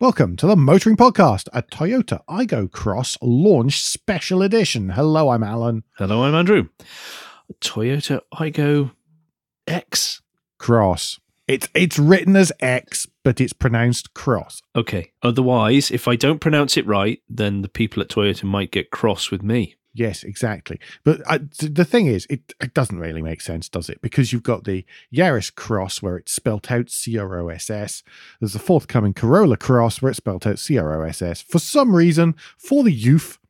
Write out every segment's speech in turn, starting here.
Welcome to the Motoring Podcast, a Toyota Aygo Cross launch special edition. Hello, I'm Alan. Hello, I'm Andrew. Toyota Aygo X. Cross. It's it's written as X, but it's pronounced cross. Okay. Otherwise, if I don't pronounce it right, then the people at Toyota might get cross with me. Yes, exactly. But uh, th- the thing is, it, it doesn't really make sense, does it? Because you've got the Yaris Cross where it's spelt out C R O S S. There's the forthcoming Corolla Cross where it's spelt out C R O S S. For some reason, for the youth,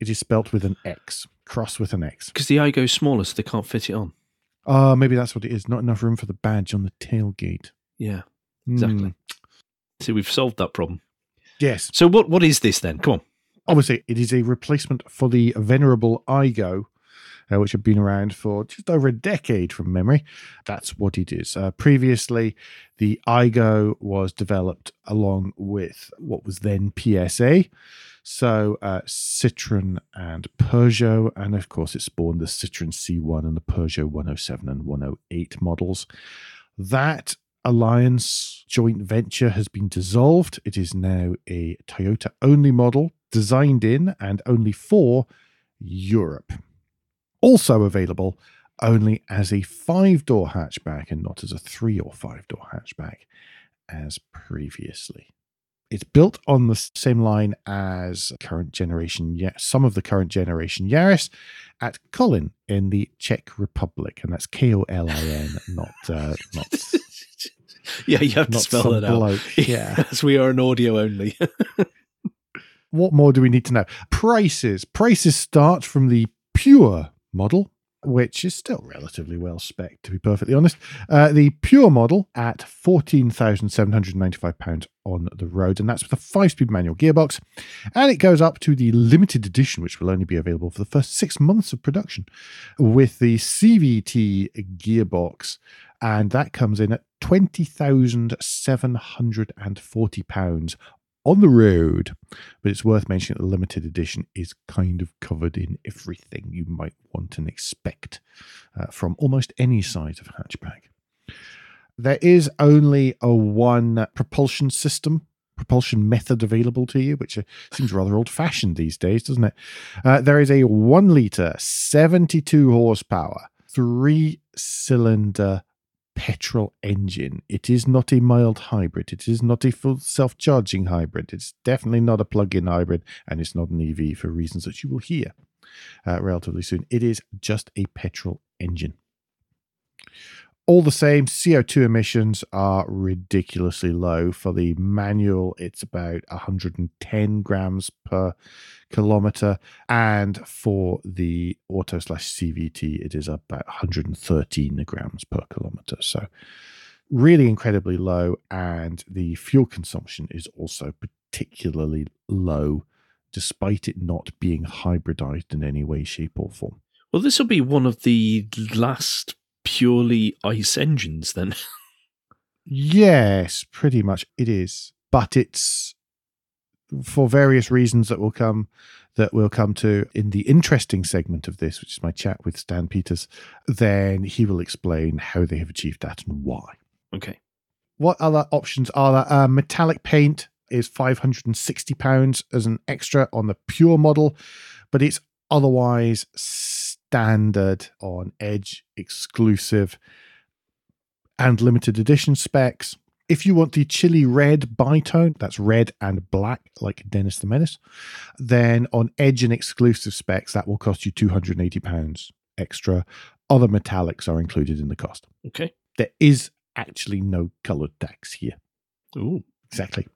it is spelt with an X. Cross with an X. Because the Aygo's smaller, so they can't fit it on. Uh, maybe that's what it is. Not enough room for the badge on the tailgate. Yeah, exactly. Hmm. See, we've solved that problem. Yes. So what what is this then? Come on. Obviously it is a replacement for the venerable Aygo uh, which had been around for just over a decade from memory. That's what it is. Uh, previously the Aygo was developed along with what was then psa so uh, citroen and peugeot and of course it spawned the citroen c1 and the peugeot 107 and 108 models. That Alliance joint venture has been dissolved. It is now a Toyota only model, designed in and only for Europe. Also available only as a five door hatchback and not as a three or five door hatchback as previously. It's built on the same line as current generation, some of the current generation Yaris at Kolin in the Czech Republic, and that's K O L I N, not uh, not yeah, you have to spell that out. bloke. Yeah. as we are an audio only. what more do we need to know? Prices. Prices start from the pure model, which is still relatively well spec to be perfectly honest. Uh, the pure model at £14,795 on the road, and that's with a five speed manual gearbox. And it goes up to the limited edition, which will only be available for the first six months of production, with the CVT gearbox. And that comes in at £20,740 on the road. But it's worth mentioning that the limited edition is kind of covered in everything you might want and expect uh, from almost any size of hatchback. There is only a one propulsion system, propulsion method available to you, which uh, seems rather old fashioned these days, doesn't it? Uh, there is a one litre, 72 horsepower, three cylinder petrol engine. It is not a mild hybrid. It is not a full self charging hybrid. It's definitely not a plug in hybrid, and it's not an EV for reasons that you will hear uh, relatively soon. It is just a petrol engine. All the same, CO2 emissions are ridiculously low. For the manual, it's about 110 grams per kilometer. And for the auto slash CVT, it is about 113 grams per kilometer. So, really incredibly low. And the fuel consumption is also particularly low, despite it not being hybridized in any way, shape, or form. well, this will be one of the last purely ICE engines then. Yes, pretty much it is. But it's for various reasons that will come that we'll come to in the interesting segment of this, which is my chat with Stan Peters. Then he will explain how they have achieved that and why. okay. What other options are there? Uh, metallic paint is £560 as an extra on the pure model, but it's otherwise standard on Edge exclusive and limited edition specs. If you want the chili red bitone, that's red and black, like Dennis the Menace, then on Edge and exclusive specs, that will cost you £280 extra. Other metallics are included in the cost. Okay. There is actually no colored tax here. Ooh. Exactly.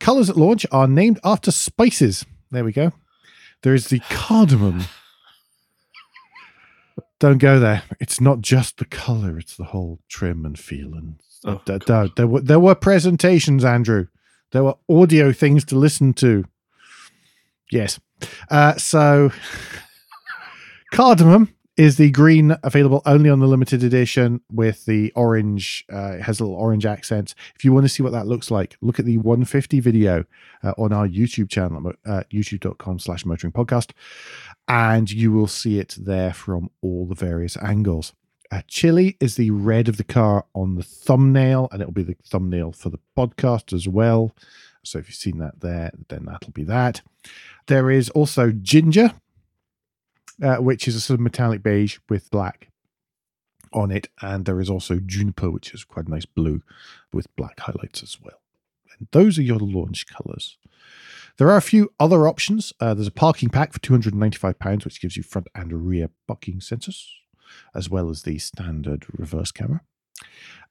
Colors at launch are named after spices. There we go. There is the cardamom. Don't go there. It's not just the color; it's the whole trim and feel. And Oh, there, there, there were there were presentations, Andrew. There were audio things to listen to. Yes. Uh, so, cardamom is the green available only on the limited edition with the orange. Uh, it has a little orange accents. If you want to see what that looks like, look at the 150 video uh, on our YouTube channel, uh, youtube.com slash motoring podcast, and you will see it there from all the various angles. Uh, chili is the red of the car on the thumbnail, and it'll be the thumbnail for the podcast as well. So if you've seen that there, then that'll be that. There is also ginger, uh, which is a sort of metallic beige with black on it. And there is also juniper, which is quite a nice blue with black highlights as well. And those are your launch colors. There are a few other options. Uh, there's a parking pack for £295, which gives you front and rear parking sensors, as well as the standard reverse camera.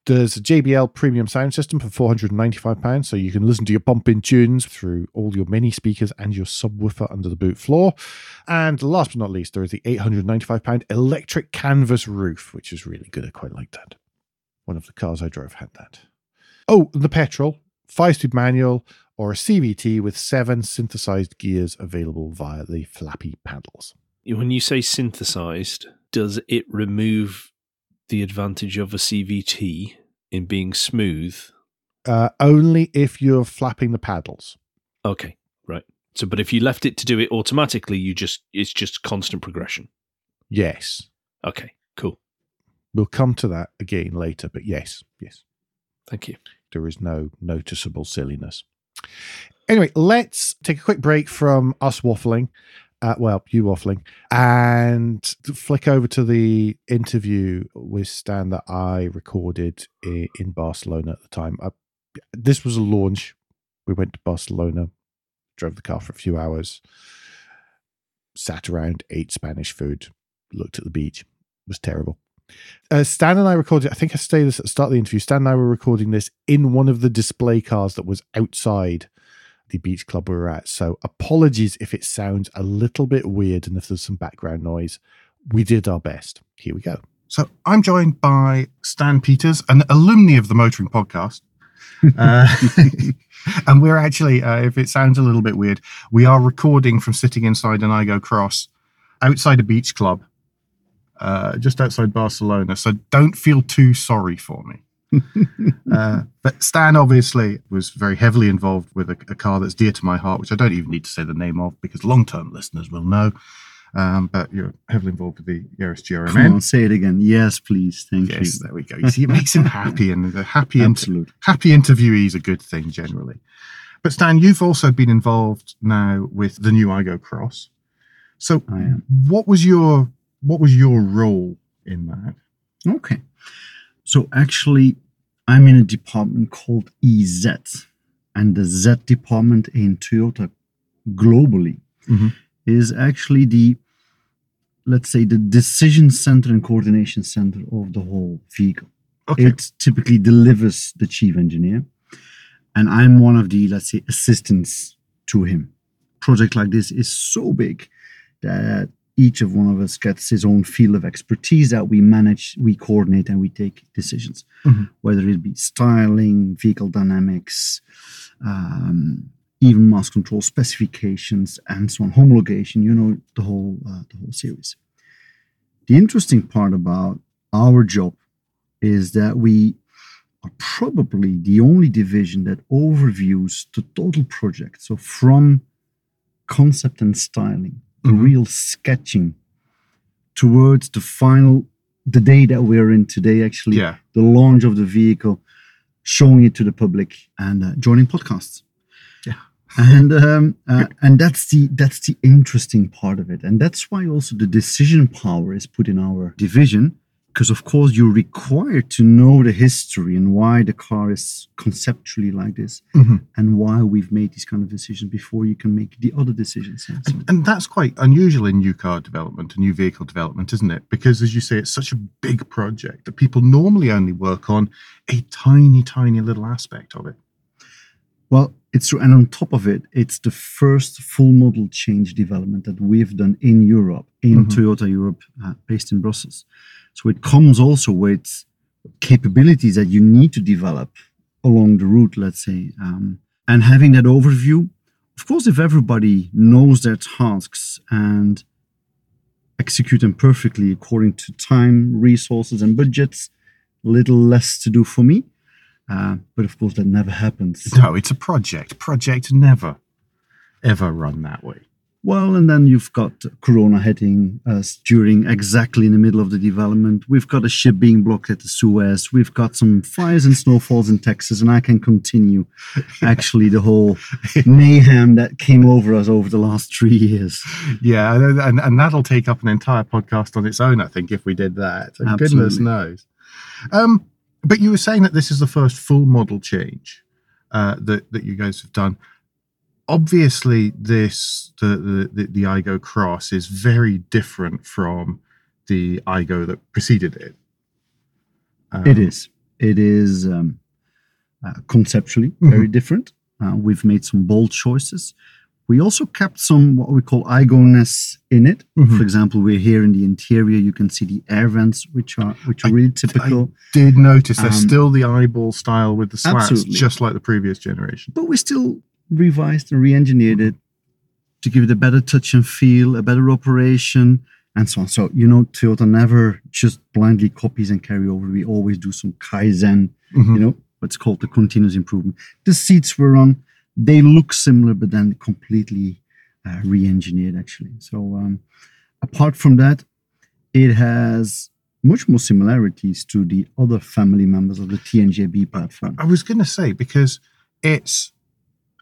There's a JBL premium sound system for £495, so you can listen to your pumping tunes through all your mini speakers and your subwoofer under the boot floor. And last but not least, there is the £895 electric canvas roof, which is really good. I quite like that. One of the cars I drove had that. Oh, the petrol, five speed manual, or a CVT with seven synthesized gears available via the flappy paddles. When you say synthesized, does it remove the advantage of a CVT in being smooth? Uh, only if you're flapping the paddles. Okay, right. So, but if you left it to do it automatically, you just it's just constant progression. Yes. Okay, cool. We'll come to that again later, but yes, yes. Thank you. There is no noticeable silliness. Anyway, let's take a quick break from us waffling. Uh, well, you waffling, and flick over to the interview with Stan that I recorded in, in Barcelona at the time. I, this was a launch. We went to Barcelona, drove the car for a few hours, sat around, ate Spanish food, looked at the beach. It was terrible. Uh, Stan and I recorded, I think I stated this at the start of the interview. Stan and I were recording this in one of the display cars that was outside the beach club we were at. So apologies if it sounds a little bit weird and if there's some background noise. We did our best. Here we go. So I'm joined by Stan Peters, an alumni of the Motoring Podcast. uh, and we're actually, uh, if it sounds a little bit weird, we are recording from sitting inside an Aygo Cross outside a beach club uh, just outside Barcelona. So don't feel too sorry for me. uh, but Stan obviously was very heavily involved with a, a, car that's dear to my heart, which I don't even need to say the name of because long term listeners will know. Um, but you're heavily involved with the Yaris GRMN. Come on, say it again. Yes, please. Thank yes, you. there we go. You see, it makes him happy, and a happy, inter- happy interviewee is a good thing generally. But Stan, you've also been involved now with the new Aygo Cross. So, what was your what was your role in that? Okay. So actually, I'm in a department called EZ, and the Z department in Toyota globally mm-hmm. is actually the, let's say, the decision center and coordination center of the whole vehicle. Okay. It typically delivers the chief engineer, and I'm one of the, let's say, assistants to him. Project like this is so big that each of one of us gets his own field of expertise that we manage, we coordinate, and we take decisions, mm-hmm. whether it be styling, vehicle dynamics, um, even mass control specifications, and so on, homologation. You know the whole uh, the whole series. The interesting part about our job is that we are probably the only division that overviews the total project. So from concept and styling mm-hmm. real sketching towards the final the day that we're in today actually yeah. the launch of the vehicle showing it to the public and uh, joining podcasts yeah and um, uh, and that's the that's the interesting part of it and that's why also the decision power is put in our division because of course you're required to know the history and why the car is conceptually like this mm-hmm. and why we've made these kind of decisions before you can make the other decisions and, so. and, that's quite unusual in new car development and new vehicle development isn't it because as you say it's such a big project that people normally only work on a tiny tiny little aspect of it well it's true and on top of it it's the first full model change development that we've done in europe in mm-hmm. toyota europe uh, based in brussels so it comes also with capabilities that you need to develop along the route, let's say. Um, and having that overview, of course, if everybody knows their tasks and execute them perfectly according to time, resources, and budgets, little less to do for me. Uh, but of course, that never happens. No, it's a project. Project never, ever run that way. Well, and then you've got Corona hitting us during exactly in the middle of the development. We've got a ship being blocked at the Suez. We've got some fires and snowfalls in Texas, and I can continue actually the whole mayhem that came over us over the last three years. Yeah, and, and, that'll take up an entire podcast on its own, I think, if we did that. And Goodness knows. Um, but you were saying that this is the first full model change uh, that that you guys have done. Obviously, this the the, the, Aygo Cross is very different from the Aygo that preceded it. Um, it is. It is um, uh, conceptually very different. Uh, we've made some bold choices. We also kept some what we call Aygo-ness in it. Mhm. For example, we're here in the interior. You can see the air vents, which are which are I- really typical. I Did notice there's Um, still the eyeball style with the slats, absolutely. just like the previous generation. but we still revised and re-engineered it to give it a better touch and feel, a better operation, and so on. So you know, Toyota never just blindly copies and carry over. We always do some kaizen, Mhm. you know, what's called the continuous improvement. The seats were on; they look similar, but then completely uh, re-engineered actually. So um, apart from that, it has much more similarities to the other family members of the TNGB platform. I was going to say because it's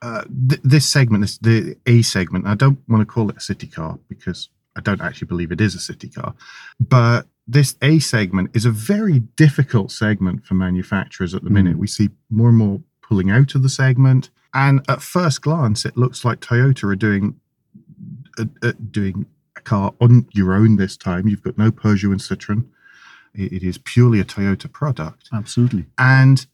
uh, th- this segment, this the A segment. I don't want to call it a city car because I don't actually believe it is a city car, but this A segment is a very difficult segment for manufacturers at the minute. Mm. We see more and more pulling out of the segment, and at first glance, it looks like Toyota are doing uh, uh, doing a car on your own this time. You've got no Peugeot and Citroen. It- it is purely a Toyota product. Absolutely. And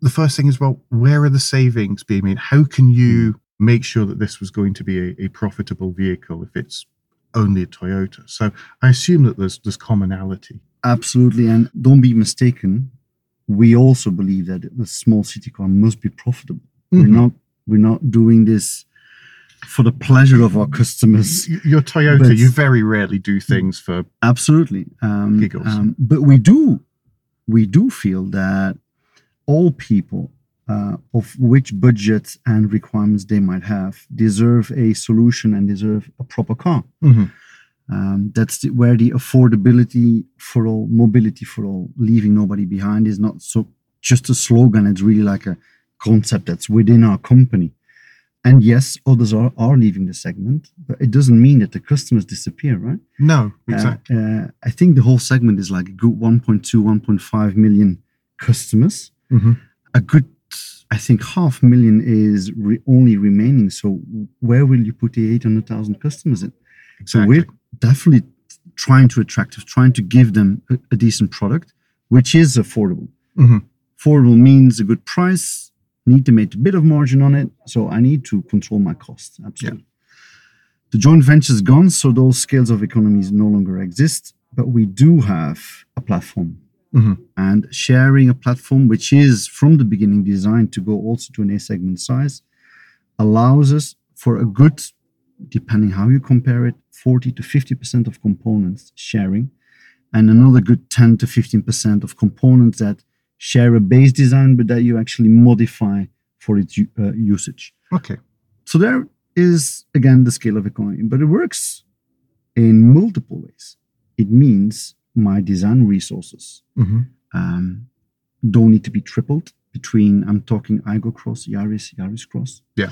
the first thing is, well, where are the savings being made? How can you make sure that this was going to be a, a profitable vehicle if it's only a Toyota? So I assume that there's there's commonality. Absolutely. And don't be mistaken, we also believe that a small city car must be profitable. Mhm. We're not we're not doing this for the pleasure of our customers. Y- Your Toyota, But- you very rarely do things for. Absolutely. Um, Giggles. um, but we do we do feel that all people uh, of which budgets and requirements they might have deserve a solution and deserve a proper car. Mhm. Um, that's the, where the affordability for all, mobility for all, leaving nobody behind is not so just a slogan. It's really like a concept that's within our company. And yes, others are, are leaving the segment, but it doesn't mean that the customers disappear, right? No, Uh, exactly. uh, I think the whole segment is like a good 1.2, 1.5 million customers. Mhm. A good, I think, half million is re- only remaining. So where will you put the 800,000 customers in? So we're definitely trying to attract, trying to give them a, a decent product, which is affordable. Mhm. Affordable means a good price. Need to make a bit of margin on it, so I need to control my costs. Absolutely. The joint venture is gone, so those scales of economies no longer exist. But we do have a platform, Mhm. and sharing a platform, which is from the beginning designed to go also to an A segment size, allows us for a good, depending how you compare it, 40 to 50% of components sharing, and another good 10 to 15% of components that share a base design, but that you actually modify for its uh, usage. Okay. So there is again the scale of economy, but it works in multiple ways. It means my design resources Mhm. um, don't need to be tripled between I'm talking Aygo Cross, Yaris, Yaris Cross. Yeah.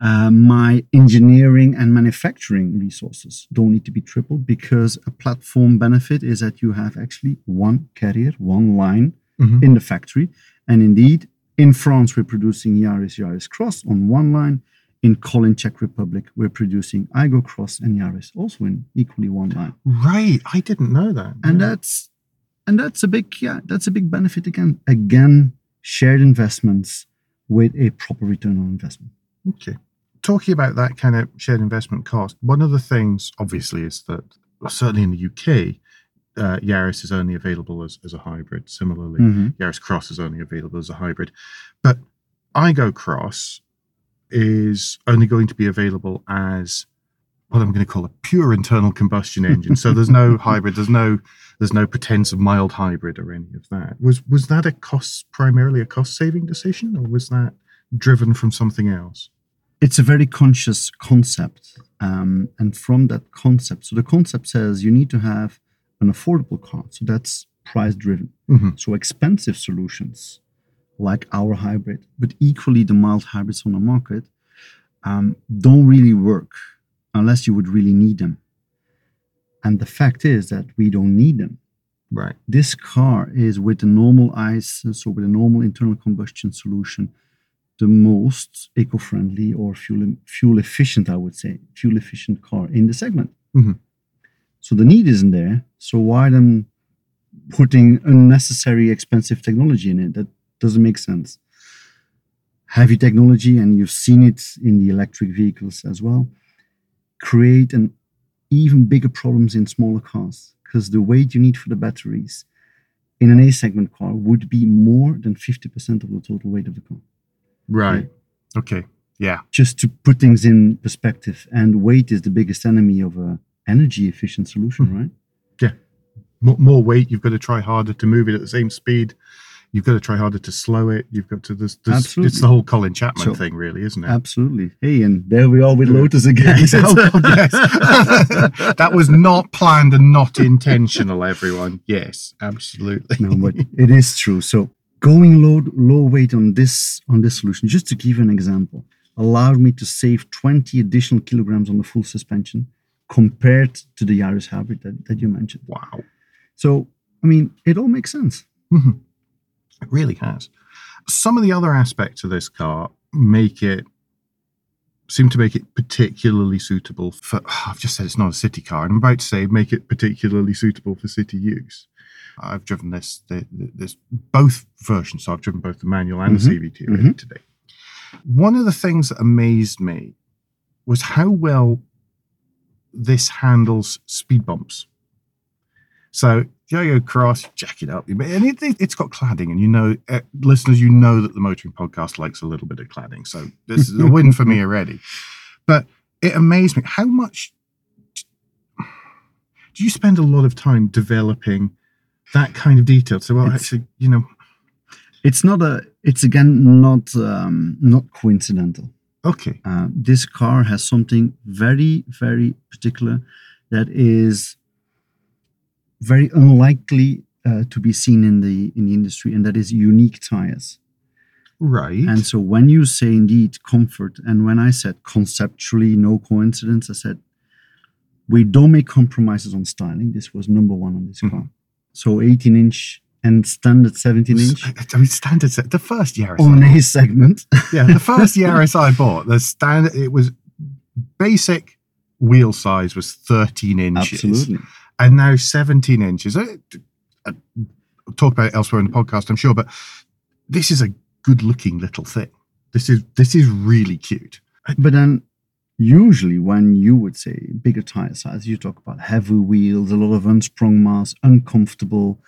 Uh, my engineering and manufacturing resources don't need to be tripled because a platform benefit is that you have actually one carrier, one line Mhm. in the factory. And indeed, in France, we're producing Yaris, Yaris Cross on one line. In Kolin, Czech Republic, we're producing Aygo Cross and Yaris also in equally one line. Right. I didn't know that. And Yeah. that's and that's a big yeah, that's a big benefit again. Again, shared investments with a proper return on investment. Okay. Talking about that kind of shared investment cost, one of the things, obviously, is that well, certainly in the UK, uh, Yaris is only available as, as a hybrid. Similarly, Mhm. Yaris Cross is only available as a hybrid. But Aygo Cross is only going to be available as what I'm going to call a pure internal combustion engine. so there's no hybrid, there's no there's no pretense of mild hybrid or any of that. Was was that a cost primarily a cost saving decision, or was that driven from something else? it's a very conscious concept. Um, and from that concept, so the concept says you need to have an affordable car. So that's price driven. Mhm. So expensive solutions like our hybrid, but equally the mild hybrids on the market, um, don't really work unless you would really need them. And the fact is that we don't need them. Right. This car is with the normal ICE, so with a normal internal combustion solution, the most eco-friendly or fuel fuel efficient, I would say, fuel efficient car in the segment. Mhm. So the need isn't there. So why then putting unnecessary expensive technology in it? That doesn't make sense. Heavy technology, and you've seen it in the electric vehicles as well, create an even bigger problems in smaller cars because the weight you need for the batteries in an A segment car would be more than 50% of the total weight of the car. Right. Okay. Yeah. Just to put things in perspective, and weight is the biggest enemy of a energy efficient solution, Mhm. right? More, more weight. You've got to try harder to move it at the same speed. You've got to try harder to slow it. You've got to. There's, it's the whole Colin Chapman So- thing, really, isn't it? Absolutely. Hey, and there we are with Lotus again. Oh, yes. that was not planned and not intentional, everyone. Yes, absolutely. no, but it is true. So going low low weight on this on this solution, just to give an example, allowed me to save 20 additional kilograms on the full suspension compared to the Yaris hybrid that, that you mentioned. Wow. So I mean, it all makes sense. Mhm. It really has. Some of the other aspects of this car make it seem to make it particularly suitable for I've just said it's not a city car and I'm about to say make it particularly suitable for city use. I've driven this this both versions, so I've driven both the manual and Mhm. the CVT already today. One of the things that amazed me was how well this handles speed bumps. So yo-yo cross, jack it up, and it, it's got cladding, and you know, uh, listeners, you know that the motoring podcast likes a little bit of cladding, so this is a win for me already. But it amazed me how much. Do you spend a lot of time developing that kind of detail? So, well, It's- actually, you know, It's not a. It's again not um, not coincidental. okay, Uh, this car has something very very particular that is very unlikely uh, to be seen in the in the industry, and that is unique tires. right, And so when you say indeed comfort, and when I said conceptually no coincidence, I said we don't make compromises on styling. This was number one on this Mhm. car. So 18 inch and standard 17 inch I mean, standard set. The first Yaris, on I a segment. yeah, the first Yaris I bought, the standard, it was basic wheel size was 13 inches. Absolutely. And now 17 inches. I, I talk about it elsewhere in the podcast, I'm sure, but this is a good-looking little thing. This is this is really cute. But then, usually, when you would say bigger tire size, you talk about heavy wheels, a lot of unsprung mass, uncomfortable,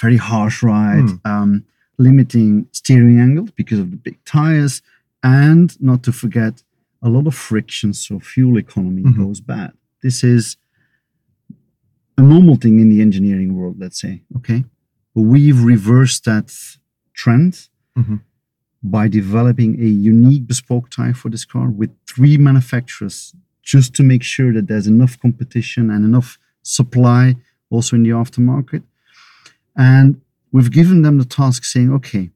very harsh ride, um, limiting steering angle because of the big tires, and not to forget a lot of friction, so fuel economy Mhm. goes bad. This is a normal thing in the engineering world, let's say. Okay, but we've reversed that trend Mhm. by developing a unique bespoke tire for this car with three manufacturers just to make sure that there's enough competition and enough supply also in the aftermarket. And we've given them the task saying, okay,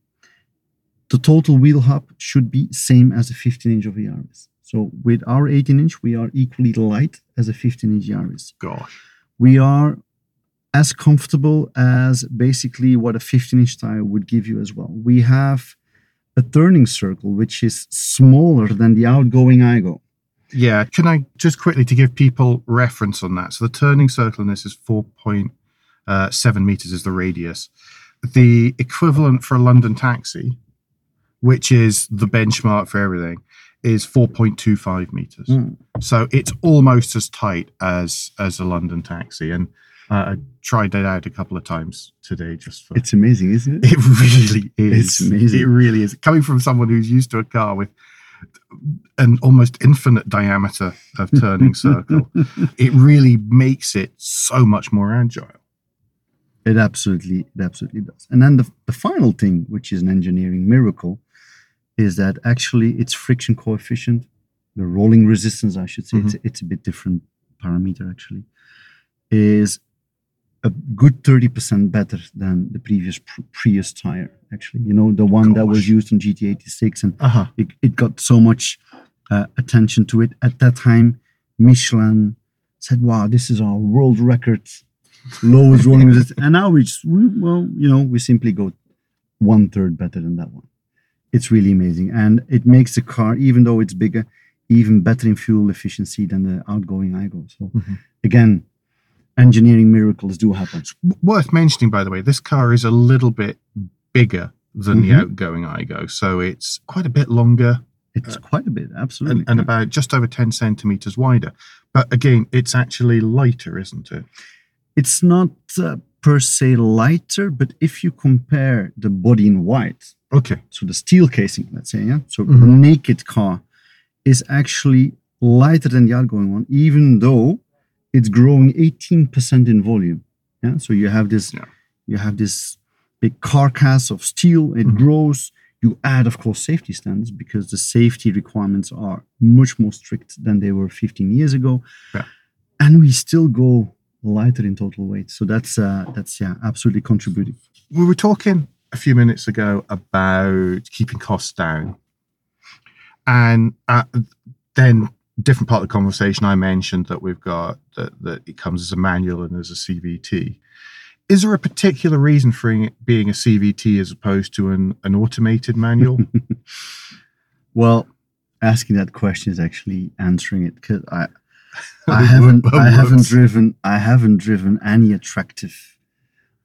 the total wheel hub should be same as a 15 inch of Yaris. So with our 18 inch, we are equally light as a 15 inch Yaris. Gosh. We are as comfortable as basically what a 15 inch tire would give you as well. We have a turning circle which is smaller than the outgoing Aygo. Yeah. Can I just quickly to give people reference on that? So the turning circle in this is 4.7 uh, meters is the radius. The equivalent for a London taxi, which is the benchmark for everything, is 4.25 meters. Mm. So it's almost as tight as as a London taxi, and uh, I tried that out a couple of times today just for. It's amazing, isn't it? it really is. It's amazing. It really is. Coming from someone who's used to a car with an almost infinite diameter of turning circle, it really makes it so much more agile. It absolutely, it absolutely does. And then the, the final thing, which is an engineering miracle, is that actually its friction coefficient the rolling resistance, I should say, Mm-hmm. it's, it's a bit different parameter actually, is a good 30% better than the previous Pr- Prius tire, actually. You know, the one that was used on GT86 and Uh huh. it, it got so much uh, attention to it. At that time, Michelin said, wow, this is our world record lowest rolling resistance. And now we just, we, well, you know, we simply go one third better than that one. It's really amazing. And it makes the car, even though it's bigger, even better in fuel efficiency than the outgoing Aygo. So Mhm. again, engineering miracles do happen. It's w- worth mentioning, by the way, this car is a little bit bigger than the Mhm. outgoing Aygo, so it's quite a bit longer It's quite a bit, absolutely. and, and about just over 10 centimeters wider. But again, it's actually lighter, isn't it? it's not uh, per se lighter, but if you compare the body in white, Okay. so the steel casing, let's say, yeah, so Mhm. naked car is actually lighter than the outgoing one, even though it's growing 18% in volume. Yeah, so you have this, Yeah. you have this big carcass of steel. It Mhm. grows. You add, of course, safety standards because the safety requirements are much more strict than they were 15 years ago, Yeah. and we still go lighter in total weight. So that's uh, that's yeah, absolutely contributing. We were talking a few minutes ago about keeping costs down. And uh, then, different part of the conversation, I mentioned that we've got that, that it comes as a manual and as a CVT. Is there a particular reason for it being a CVT as opposed to an, an automated manual? Well, asking that question is actually answering it because I I haven't I haven't driven I haven't driven any attractive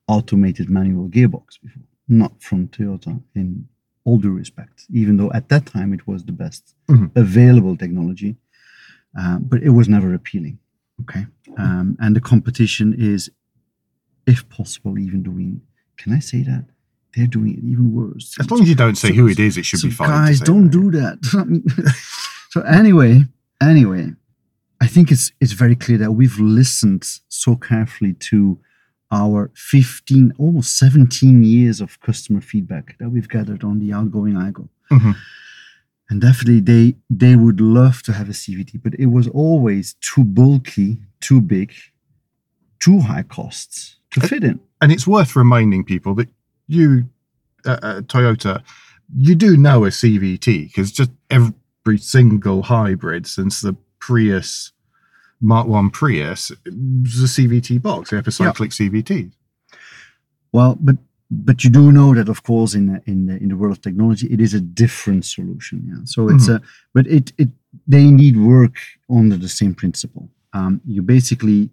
automated manual gearbox before. Not from Toyota in all due respect, even though at that time it was the best Mhm. available technology. Uh, but it was never appealing. Okay. Um, and the competition is, if possible, even doing can I say that? They're doing it even worse. As long as you don't say So- who it is, it should so be fine. Guys, don't that. do that. So anyway, anyway, I think it's it's very clear that we've listened so carefully to our 15, almost 17 years of customer feedback that we've gathered on the outgoing Aygo. Mhm. And definitely they they would love to have a CVT, but it was always too bulky, too big, too high costs to fit in. and it's worth reminding people that you, uh, uh, Toyota, you do know a CVT because just every single hybrid since the Prius Mark One Prius was a CVT box, the epicyclic CVT. Well, but but you do know that, of course, in the, in the in the world of technology, it is a different solution. Yeah. So it's a but it it they need work under the same principle. Um, you basically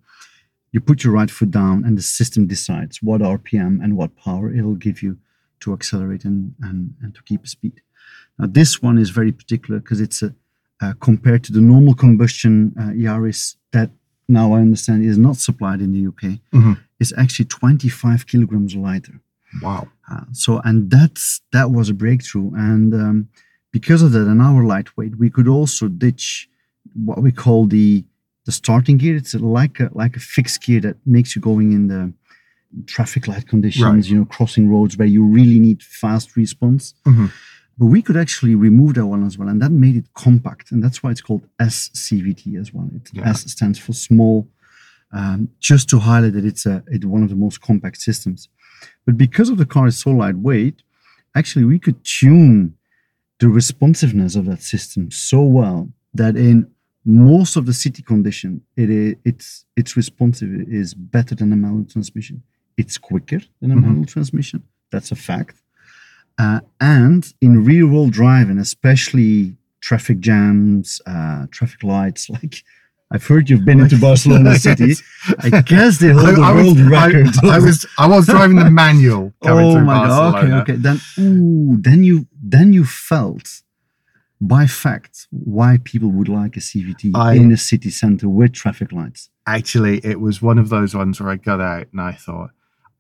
you put your right foot down, and the system decides what RPM and what power it'll give you to accelerate and and, and to keep speed. Now, this one is very particular because it's a compared to the normal combustion uh, Yaris that now I understand is not supplied in the UK Mhm. is actually 25 kilograms lighter. Wow. Uh, so, and that's that was a breakthrough, and um, because of that, and our lightweight, we could also ditch what we call the the starting gear. It's like a like a fixed gear that makes you going in the traffic light conditions, Right. you know, crossing roads where you really need fast response. Mhm. But we could actually remove that one as well, and that made it compact, and that's why it's called SCVT as well. It, Yeah. S stands for small, um, just to highlight that it's a it's one of the most compact systems. But because of the car is so lightweight, actually we could tune the responsiveness of that system so well that in most of the city condition, it is it's it's responsive is better than a manual transmission. It's quicker than a Mhm. manual transmission. That's a fact. Uh, and in real world driving, especially traffic jams, uh, traffic lights, like I've heard you've been into Barcelona City. I guess they hold the I, I was, world record. I, I was I was driving the manual oh my god! Okay, okay. Then, ooh, then you then you felt by fact why people would like a CVT I- in a city center with traffic lights. Actually, it was one of those ones where I got out and I thought,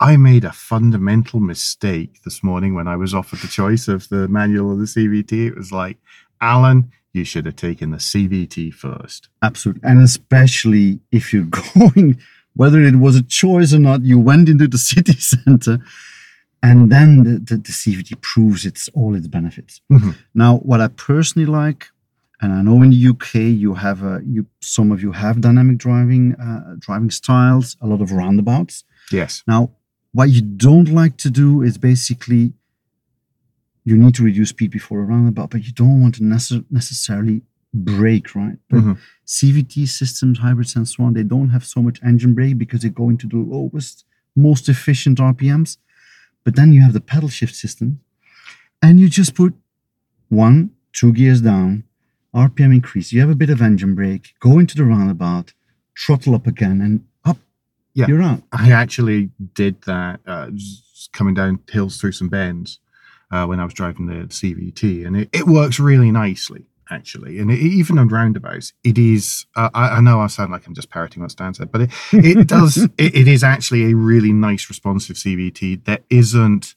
I made a fundamental mistake this morning when I was offered the choice of the manual or the CVT. It was like, Alan, you should have taken the CVT first. Absolutely, and especially if you're going, whether it was a choice or not, you went into the city center, and then the, the, the CVT proves its all its benefits. Mhm. Now, what I personally like, And I know in the UK you have a you some of you have dynamic driving uh, driving styles, a lot of roundabouts. Yes. Now, what you don't like to do is basically you need to reduce speed before a roundabout, but you don't want to necess- necessarily brake, right? But Mhm. CVT systems, hybrids, and so on, they don't have so much engine brake because they go into the lowest, most efficient RPMs. But then you have the pedal shift system, and you just put one, two gears down, RPM increase. You have a bit of engine brake, go into the roundabout, throttle up again, and. Yeah. You're right. I actually did that uh, coming down hills through some bends uh, when I was driving the CVT, and it, it works really nicely, actually. And it, even on roundabouts, it is. Uh, I, I know I sound like I'm just parroting what Stan said, but it, it does. it, it is actually a really nice, responsive CVT. There isn't.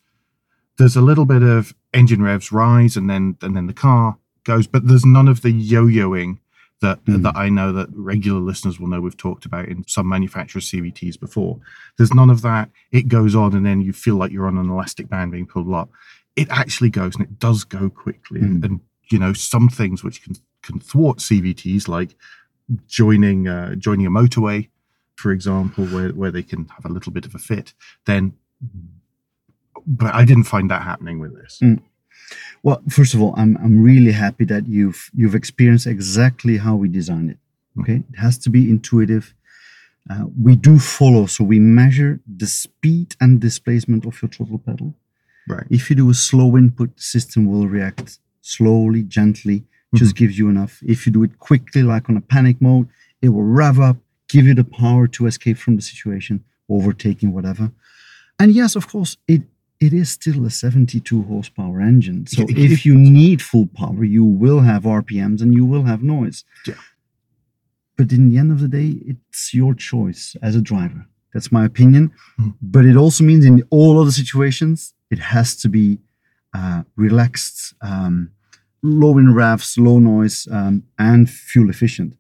There's a little bit of engine revs rise, and then and then the car goes, but there's none of the yo-yoing that Mm. that I know that regular listeners will know we've talked about in some manufacturers' CVTs before. There's none of that. It goes on, and then you feel like you're on an elastic band being pulled up. It actually goes, and it does go quickly. And, Mm. and you know, some things which can can thwart CVTs, like joining uh, joining a motorway, for example, where where they can have a little bit of a fit. Then, but I didn't find that happening with this. Mm. Well, first of all, I'm I'm really happy that you've you've experienced exactly how we designed it. Okay, it has to be intuitive. Uh, we do follow, so we measure the speed and displacement of your throttle pedal. Right. If you do a slow input, the system will react slowly, gently, just gives you enough. If you do it quickly, like on a panic mode, it will rev up, give you the power to escape from the situation, overtaking whatever. And yes, of course, it it is still a 72 horsepower engine. So Yeah, if you need full power, you will have RPMs and you will have noise. Yeah. But in the end of the day, it's your choice as a driver. That's my opinion. Mhm. But it also means in all other situations, it has to be uh, relaxed, um, low in revs, low noise, um, and fuel efficient.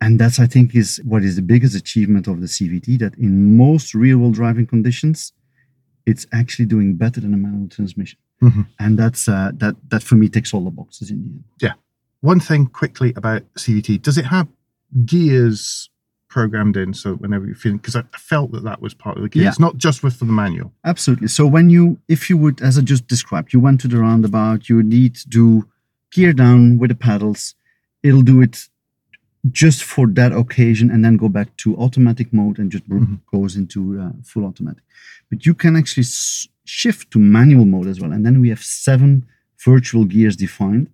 And that's, I think, is what is the biggest achievement of the CVT. That in most real-world driving conditions, it's actually doing better than a manual transmission. Mhm. And that's uh, that. That for me ticks all the boxes in the end. Yeah. One thing quickly about CVT: does it have gears programmed in? So whenever you're feeling, because I felt that that was part of the gear. Yeah. It's not just with for the manual. Absolutely. So when you, if you would, as I just described, you went to the roundabout, you need to do gear down with the pedals. It'll do it just for that occasion and then go back to automatic mode and just Mhm. goes into uh, full automatic. But you can actually s- shift to manual mode as well. And then we have seven virtual gears defined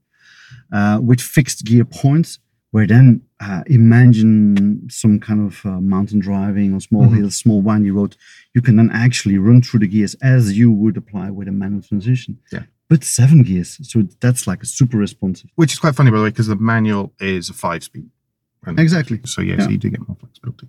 uh, with fixed gear points. Where then uh, imagine some kind of uh, mountain driving or small Mhm. hills, small windy road you can then actually run through the gears as you would apply with a manual transition. Yeah. But seven gears. So that's like a super responsive. Which is quite funny, by the way, because the manual is a five-speed. And Exactly. So yes, Yeah. you do get more flexibility.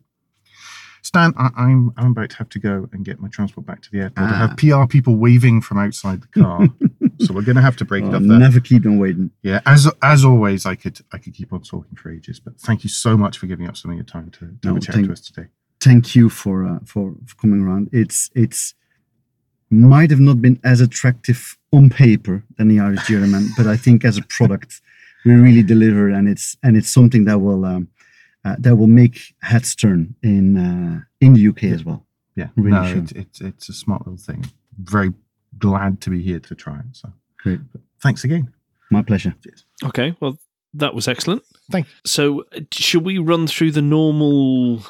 Stan, I, I'm I'm about to have to go and get my transport back to the airport. I Ah. have PR people waving from outside the car, so we're going to have to break it up there. never keep them waiting. Yeah, as as always, I could I could keep on talking for ages, but thank you so much for giving up some of your time to, to No, have a chat thank- to us today. Thank you for uh, for, for coming around. It's it's might have not been as attractive on paper than the Yaris GRMN, but I think as a product we really deliver, and it's and it's something that will um, uh, that will make heads turn in uh, in the UK as well. Yeah, Really no, sure. it's, it's it's a smart little thing. Very glad to be here to try it. So Great, thanks again. my pleasure. Okay, well, that was excellent. Thank So, uh, should we run through the normal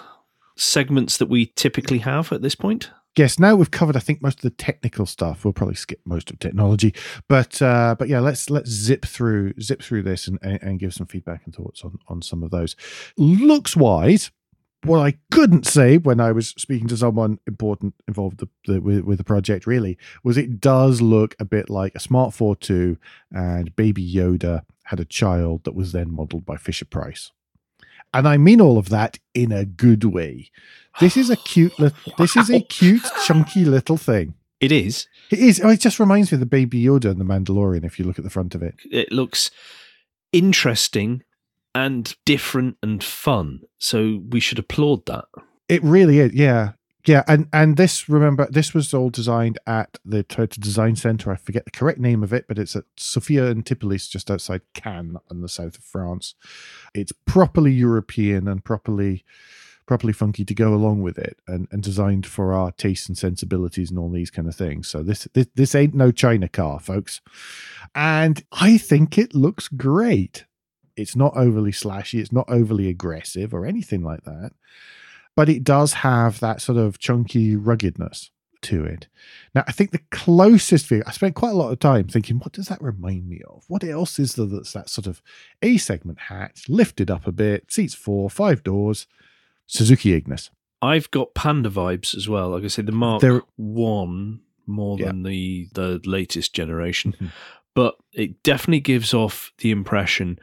segments that we typically have at this point? Yes, now we've covered I think most of the technical stuff. We'll probably skip most of technology, but uh, but yeah, let's let's zip through zip through this and, and, and give some feedback and thoughts on on some of those. Looks wise, what I couldn't say when I was speaking to someone important involved the, the, with, with the project really was it does look a bit like a Smart ForTwo and Baby Yoda had a child that was then modeled by Fisher Price. And I mean all of that in a good way. This is a cute little, this is a cute, chunky little thing. It is. It is. oh, It just reminds me of the Baby Yoda and the Mandalorian. If you look at the front of it, It looks interesting and different and fun. So we should applaud that. it really is. Yeah, Yeah, and and this remember this was all designed at the Toyota Design Center. I forget the correct name of it, but it's at Sophia Antipolis, just outside Cannes, in the south of France. It's properly European and properly properly funky to go along with it, and, and designed for our tastes and sensibilities and all these kind of things. So this this this ain't no China car, folks, and I think it looks great. It's not overly slashy. It's not overly aggressive or anything like that but it does have that sort of chunky ruggedness to it. Now, I think the closest view, I spent quite a lot of time thinking, what does that remind me of? What else is there that's that sort of A segment hatch, lifted up a bit, seats four, five doors, Suzuki Ignis. I've got Panda vibes as well. Like I said, the Mark There- 1 more Yeah. than the, the latest generation. Mhm. But it definitely gives off the impression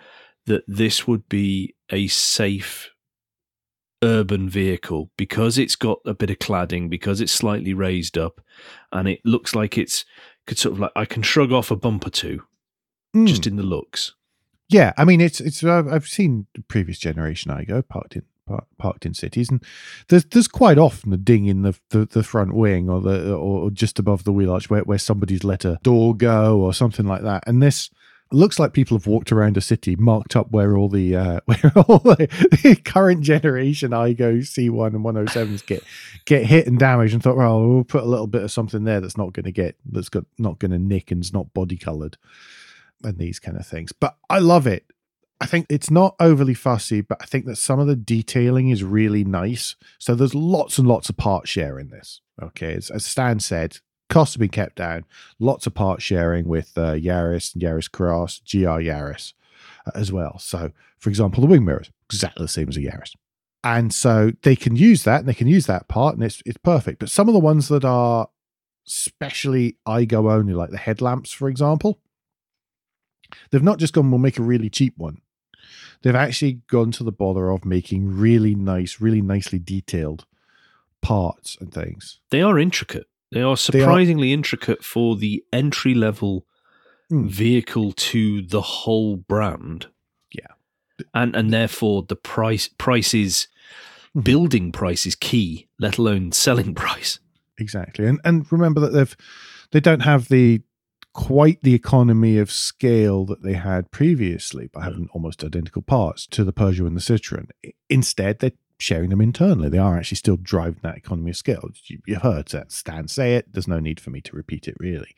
that this would be a safe urban vehicle because it's got a bit of cladding, because it's slightly raised up, and it looks like it's could sort of like I can shrug off a bump or two Mm. just in the looks. Yeah, I mean it's it's I've seen the previous generation Aygo parked in par- parked in cities, and there's there's quite often a ding in the the, the front wing or the or just above the wheel arch where, where somebody's let a door go or something like that, and this looks like people have walked around a city marked up where all the uh, where all the, current generation Aygo C1 and 107s get get hit and damaged, and thought, well, we'll put a little bit of something there that's not going to get that's got not going to nick and's not body colored and these kind of things. But I love it. I think it's not overly fussy, but I think that some of the detailing is really nice. So there's lots and lots of part share in this. Okay, as, as Stan said, costs have been kept down. Lots of part sharing with uh, Yaris, Yaris Cross, GR Yaris uh, as well. So, for example, the wing mirrors exactly the same as a Yaris, and so they can use that and they can use that part, and it's it's perfect. But some of the ones that are specially Aygo only, like the headlamps, for example, they've not just gone, we'll make a really cheap one. They've actually gone to the bother of making really nice, really nicely detailed parts and things. They are intricate. They are surprisingly intricate for the entry level Mm. vehicle to the whole brand. Yeah. And and therefore the price price is Mhm. building price is key, let alone selling price. Exactly. And and remember that they've they don't have the quite the economy of scale that they had previously by having almost identical parts to the Peugeot and the Citroen. Instead, they're sharing them internally. They are actually still driving that economy of scale. You, you heard that Stan say it. There's no need for me to repeat it really.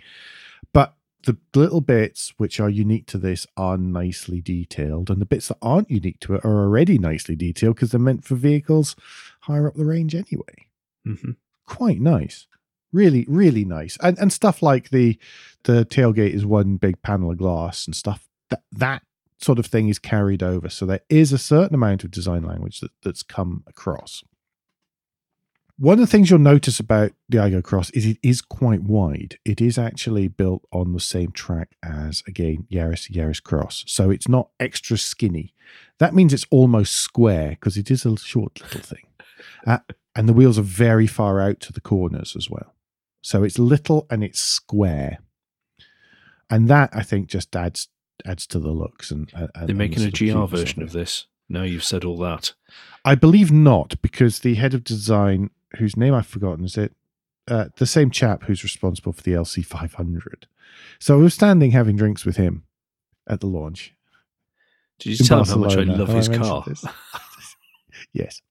But the little bits which are unique to this are nicely detailed, and the bits that aren't unique to it are already nicely detailed because they're meant for vehicles higher up the range anyway hmm quite nice really really nice and and stuff like the the tailgate is one big panel of glass and stuff that that sort of thing is carried over so there is a certain amount of design language that, that's come across one of the things you'll notice about the Aygo Cross is it is quite wide. It is actually built on the same track as again Yaris Yaris Cross, so it's not extra skinny. That means it's almost square because it is a short little thing. Uh, and the wheels are very far out to the corners as well. So it's little and it's square, and that I think just adds adds to the looks. And, and They're and making a GR version of this. Now you've said all that. I believe not, because the head of design, whose name I've forgotten, is it uh, the same chap who's responsible for the LC 500. So I was standing having drinks with him at the launch. Did you tell him how much I love Have his mentioned car? yes.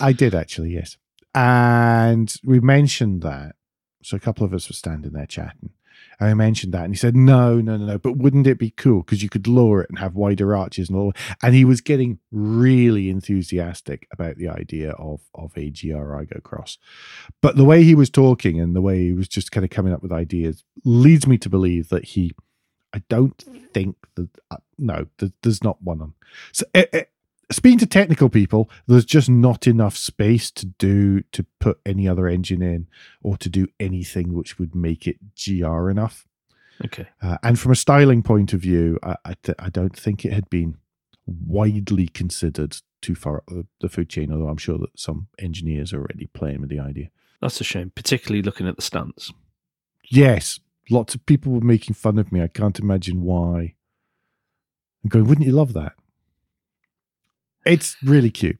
I did actually, yes. And we mentioned that. So a couple of us were standing there chatting. I mentioned that, and he said, "No, no, no, no. But wouldn't it be cool because you could lower it and have wider arches and all?" And he was getting really enthusiastic about the idea of of a GR Aygo Cross. But the way he was talking and the way he was just kind of coming up with ideas leads me to believe that he. I don't think that uh, no, th- there's not one on. So, eh, eh, speaking to technical people, there's just not enough space to do to put any other engine in or to do anything which would make it GR enough. Okay. Uh, and from a styling point of view, I, I, th- I don't think it had been widely considered too far up the, the food chain. Although I'm sure that some engineers are already playing with the idea. That's a shame, particularly looking at the stance. Yes, lots of people were making fun of me. I can't imagine why. I'm going, wouldn't you love that? It's really cute.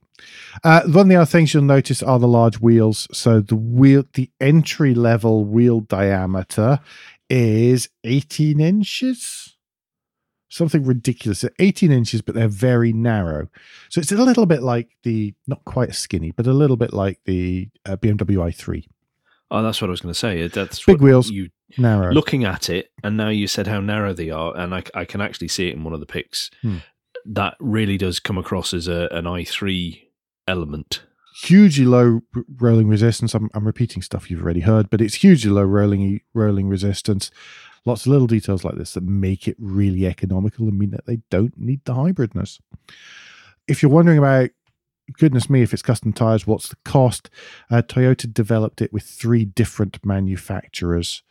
Uh, one of the other things you'll notice are the large wheels. So the wheel, the entry level wheel diameter is 18 inches, something ridiculous. They're 18 inches, but they're very narrow. So it's a little bit like the, not quite as skinny, but a little bit like the uh, BMW i3. Oh, that's what I was going to say. That's Big wheels. You Narrow. looking at it, and now you said how narrow they are, and I, I can actually see it in one of the pics. Hmm. That really does come across as a, an i3 element. hugely low rolling resistance. I'm, I'm repeating stuff you've already heard, but it's hugely low rolling rolling resistance. Lots of little details like this that make it really economical and mean that they don't need the hybridness. If you're wondering about, goodness me, if it's custom tires, what's the cost? Uh, Toyota developed it with three different manufacturers,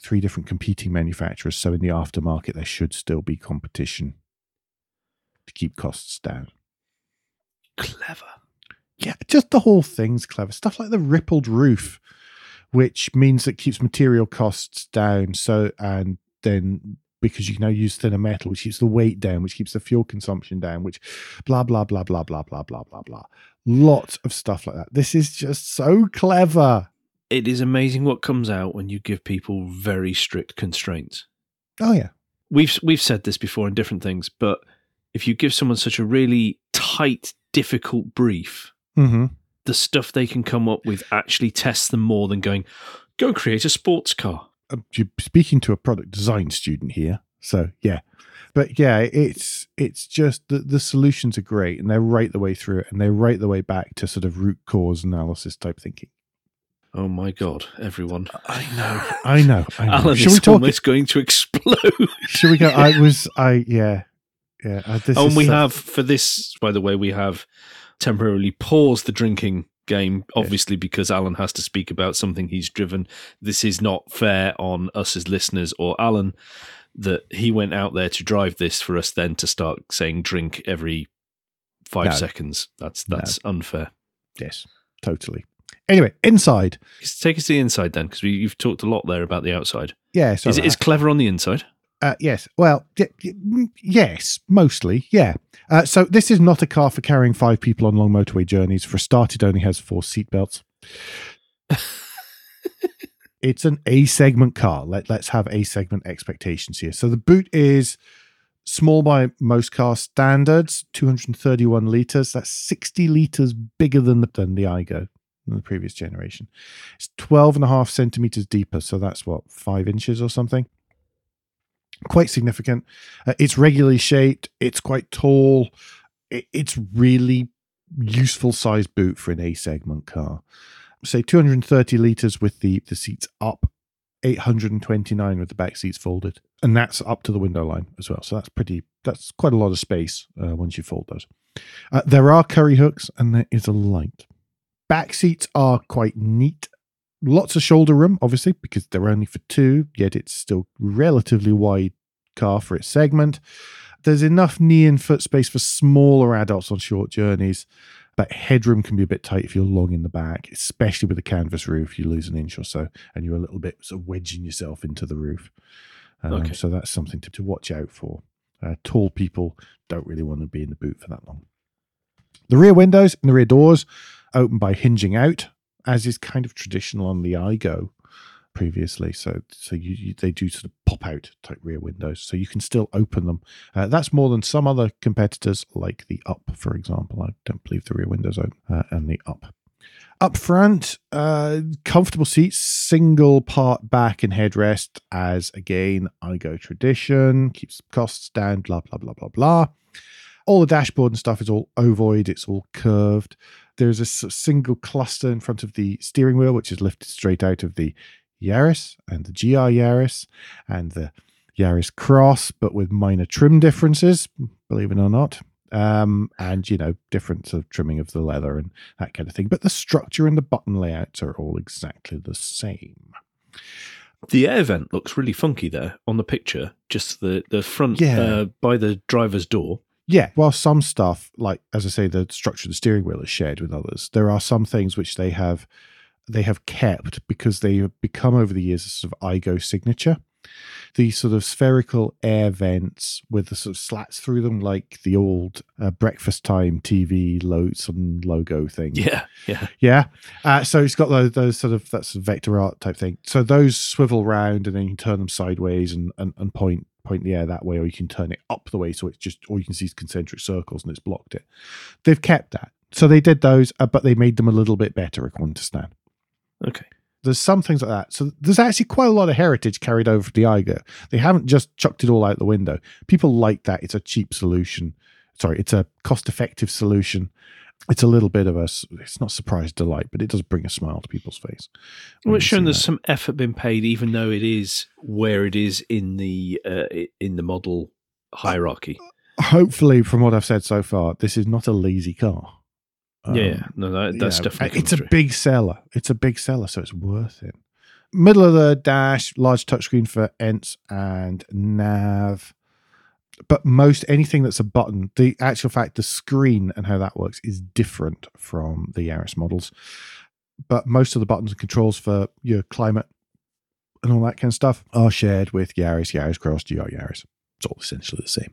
three different competing manufacturers. So in the aftermarket, there should still be competition to keep costs down. Clever. yeah, just the whole thing's clever. Stuff like the rippled roof, which means it keeps material costs down. So, and then because you can now use thinner metal, which keeps the weight down, which keeps the fuel consumption down, which blah, blah, blah, blah, blah, blah, blah, blah, blah. Lots of stuff like that. This is just so clever. It is amazing what comes out when you give people very strict constraints. Oh, yeah. We've we've said this before in different things, but if you give someone such a really tight, difficult brief, Mm-hmm. the stuff they can come up with actually tests them more than going, go and create a sports car. I'm speaking to a product design student here. So, yeah. But yeah, it's it's just the, the solutions are great and they're right the way through it and they're right the way back to sort of root cause analysis type thinking. Oh my god, everyone! I know, I know. I know. Alan Should is we talk? almost going to explode. Should we go? I was, I yeah, yeah. Uh, and we so- have for this, by the way, we have temporarily paused the drinking game, obviously because Alan has to speak about something he's driven. This is not fair on us as listeners or Alan that he went out there to drive this for us then to start saying drink every five No. seconds. That's No. that's unfair. yes, totally. Anyway, inside, Take us to the inside then, because you've talked a lot there about the outside. yeah. So is it is clever on the inside? Uh, yes. Well, y- y- yes, mostly. Yeah. Uh, so this is not a car for carrying five people on long motorway journeys. For a start, it only has four seatbelts. it's an A segment car. Let, let's have A segment expectations here. So the boot is small by most car standards, 231 liters. That's 60 liters bigger than the, than the Aygo than the previous generation. It's 12 and a half centimeters deeper. So that's what, five inches or something? Quite significant. Uh, it's regularly shaped. It's quite tall. It, it's really useful size boot for an A segment car. Say 230 liters with the the seats up, 829 with the back seats folded, and that's up to the window line as well. So that's pretty. That's quite a lot of space uh, once you fold those. Uh, there are curry hooks, and there is a light. Back seats are quite neat lots of shoulder room, obviously, because they're only for two, yet it's still relatively wide car for its segment. There's enough knee and foot space for smaller adults on short journeys, but headroom can be a bit tight if you're long in the back, especially with a canvas roof. You lose an inch or so, and you're a little bit sort of wedging yourself into the roof. Um, Okay. So that's something to, to watch out for. Uh, tall people don't really want to be in the boot for that long. The rear windows and the rear doors open by hinging out, as is kind of traditional on the Aygo previously. So, so you, you they do sort of pop out type rear windows, so you can still open them. Uh, that's more than some other competitors, like the Up, for example. I don't believe the rear windows open uh, and the Up. Up front, uh, comfortable seats, single part back and headrest, as again, Aygo tradition, keeps costs down, blah, blah, blah, blah, blah. All the dashboard and stuff is all ovoid, it's all curved. There's a single cluster in front of the steering wheel, which is lifted straight out of the Yaris and the GR Yaris and the Yaris Cross, but with minor trim differences, believe it or not. Um, and you know, different sort of trimming of the leather and that kind of thing. But the structure and the button layouts are all exactly the same. The air vent looks really funky there on the picture. Just the the front Yeah. uh, by the driver's door. Yeah, while some stuff, like as I say, the structure of the steering wheel is shared with others. There are some things which they have they have kept because they have become over the years a sort of Aygo signature. These sort of spherical air vents with the sort of slats through them, like the old uh, breakfast time TV lo- some logo thing. Yeah, yeah. Yeah. Uh, so it's got those, those sort of that's vector art type thing. So those swivel round and then you can turn them sideways and, and, and point point the air that way, or you can turn it up the way so it's just or you can see concentric circles and it's blocked it. They've kept that. So they did those, uh, but they made them a little bit better according to Stan. Okay. There's some things like that. So there's actually quite a lot of heritage carried over from the Aygo. They haven't just chucked it all out the window. People like that. It's a cheap solution. Sorry, it's a cost effective solution. It's a little bit of a, it's not surprise delight, but it does bring a smile to people's face. Well, it's shown there's that. some effort been paid, even though it is where it is in the uh, in the model hierarchy. Uh, hopefully, from what I've said so far, this is not a lazy car. Um, yeah, no, that, that's you know, definitely. It's a through. big seller. It's a big seller, so it's worth it. Middle of the dash, large touchscreen for ENTs and nav. But most anything that's a button, the actual fact, the screen and how that works is different from the Yaris models. But most of the buttons and controls for your climate and all that kind of stuff are shared with Yaris, Yaris Cross, GR Yaris. It's all essentially the same.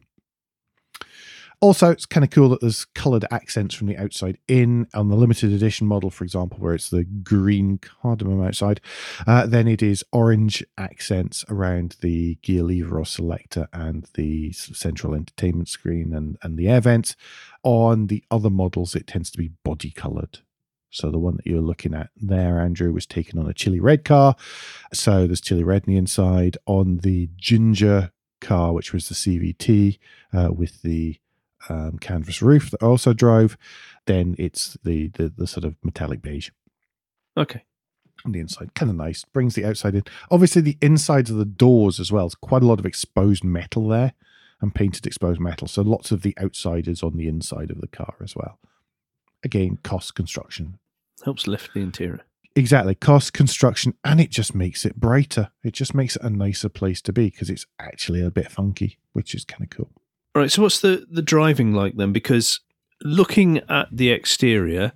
Also, it's kind of cool that there's coloured accents from the outside in on the limited edition model, for example, where it's the green cardamom outside. Uh, then it is orange accents around the gear lever or selector and the central entertainment screen and, and the air vents. On the other models, it tends to be body coloured. So the one that you're looking at there, Andrew, was taken on a chili red car. So there's chili red the inside. On the ginger car, which was the CVT uh, with the um, canvas roof that I also drove, then it's the, the the sort of metallic beige. Okay. On the inside, kind of nice. Brings the outside in. Obviously, the insides of the doors as well. There's quite a lot of exposed metal there, and painted exposed metal. So lots of the outside is on the inside of the car as well. Again, cost construction helps lift the interior. Exactly, cost construction, and it just makes it brighter. It just makes it a nicer place to be because it's actually a bit funky, which is kind of cool. Right. So what's the the driving like then? Because looking at the exterior,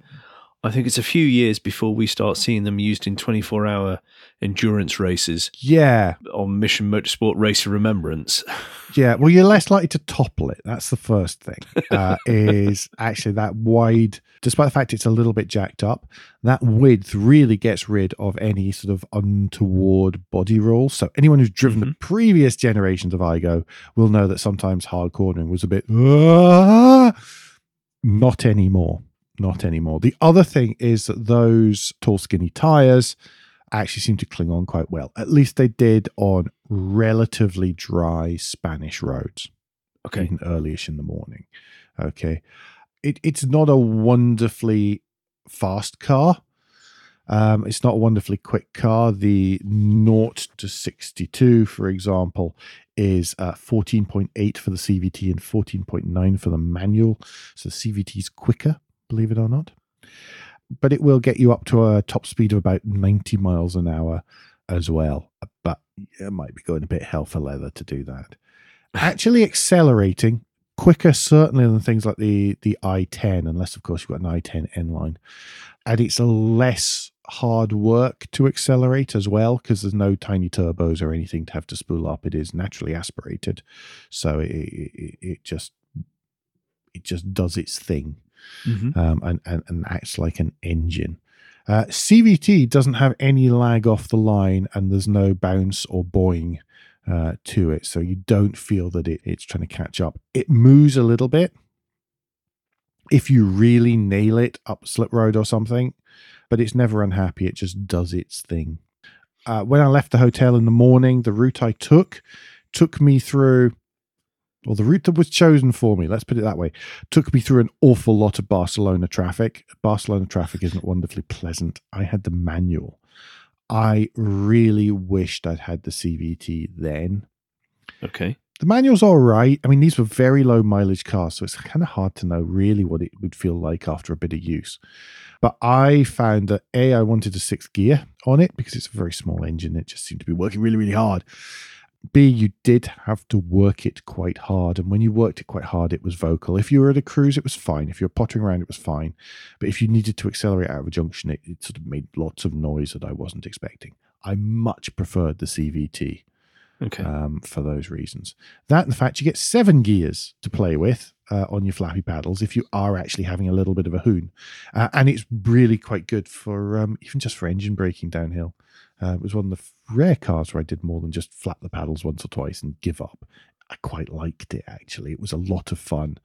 I think it's a few years before we start seeing them used in 24 hour endurance races. Yeah. On Mission Motorsport Race of Remembrance. Yeah. Well, you're less likely to topple it. That's the first thing. Uh, is actually that wide, despite the fact it's a little bit jacked up, that width really gets rid of any sort of untoward body roll. So anyone who's driven mm-hmm. the previous generations of Aygo will know that sometimes hard cornering was a bit, uh, not anymore not anymore. The other thing is that those tall, skinny tires actually seem to cling on quite well. At least they did on relatively dry Spanish roads. Okay. Even earlyish in the morning. Okay. It, it's not a wonderfully fast car. Um, it's not a wonderfully quick car. The 0 to 62, for example, is uh, 14.8 for the CVT and 14.9 for the manual. So the CVT is quicker believe it or not. But it will get you up to a top speed of about 90 miles an hour as well. But it might be going a bit hell for leather to do that. Actually, accelerating quicker, certainly, than things like the, the i10, unless, of course, you've got an i10 N line. And it's less hard work to accelerate as well because there's no tiny turbos or anything to have to spool up. It is naturally aspirated. So it, it, it just it just does its thing mm-hmm. um, and, and, and acts like an engine. Uh, CVT doesn't have any lag off the line and there's no bounce or boing uh, to it. So you don't feel that it, it's trying to catch up. It moves a little bit if you really nail it up slip road or something, but it's never unhappy. It just does its thing. Uh, when I left the hotel in the morning, the route I took took me through or the route that was chosen for me, let's put it that way, took me through an awful lot of Barcelona traffic. Barcelona traffic isn't wonderfully pleasant. I had the manual. I really wished I'd had the CVT then. Okay. The manual's all right. I mean, these were very low mileage cars, so it's kind of hard to know really what it would feel like after a bit of use. But I found that A, I wanted a sixth gear on it because it's a very small engine. It just seemed to be working really, really hard. B, you did have to work it quite hard. And when you worked it quite hard, it was vocal. If you were at a cruise, it was fine. If you were pottering around, it was fine. But if you needed to accelerate out of a junction, it, it sort of made lots of noise that I wasn't expecting. I much preferred the CVT. Okay. um, for those reasons. That and the fact you get seven gears to play with uh, on your flappy paddles if you are actually having a little bit of a hoon. Uh, and it's really quite good for um, even just for engine braking downhill. Uh, it was one of the rare cars where I did more than just flap the paddles once or twice and give up. I quite liked it actually. It was a lot of fun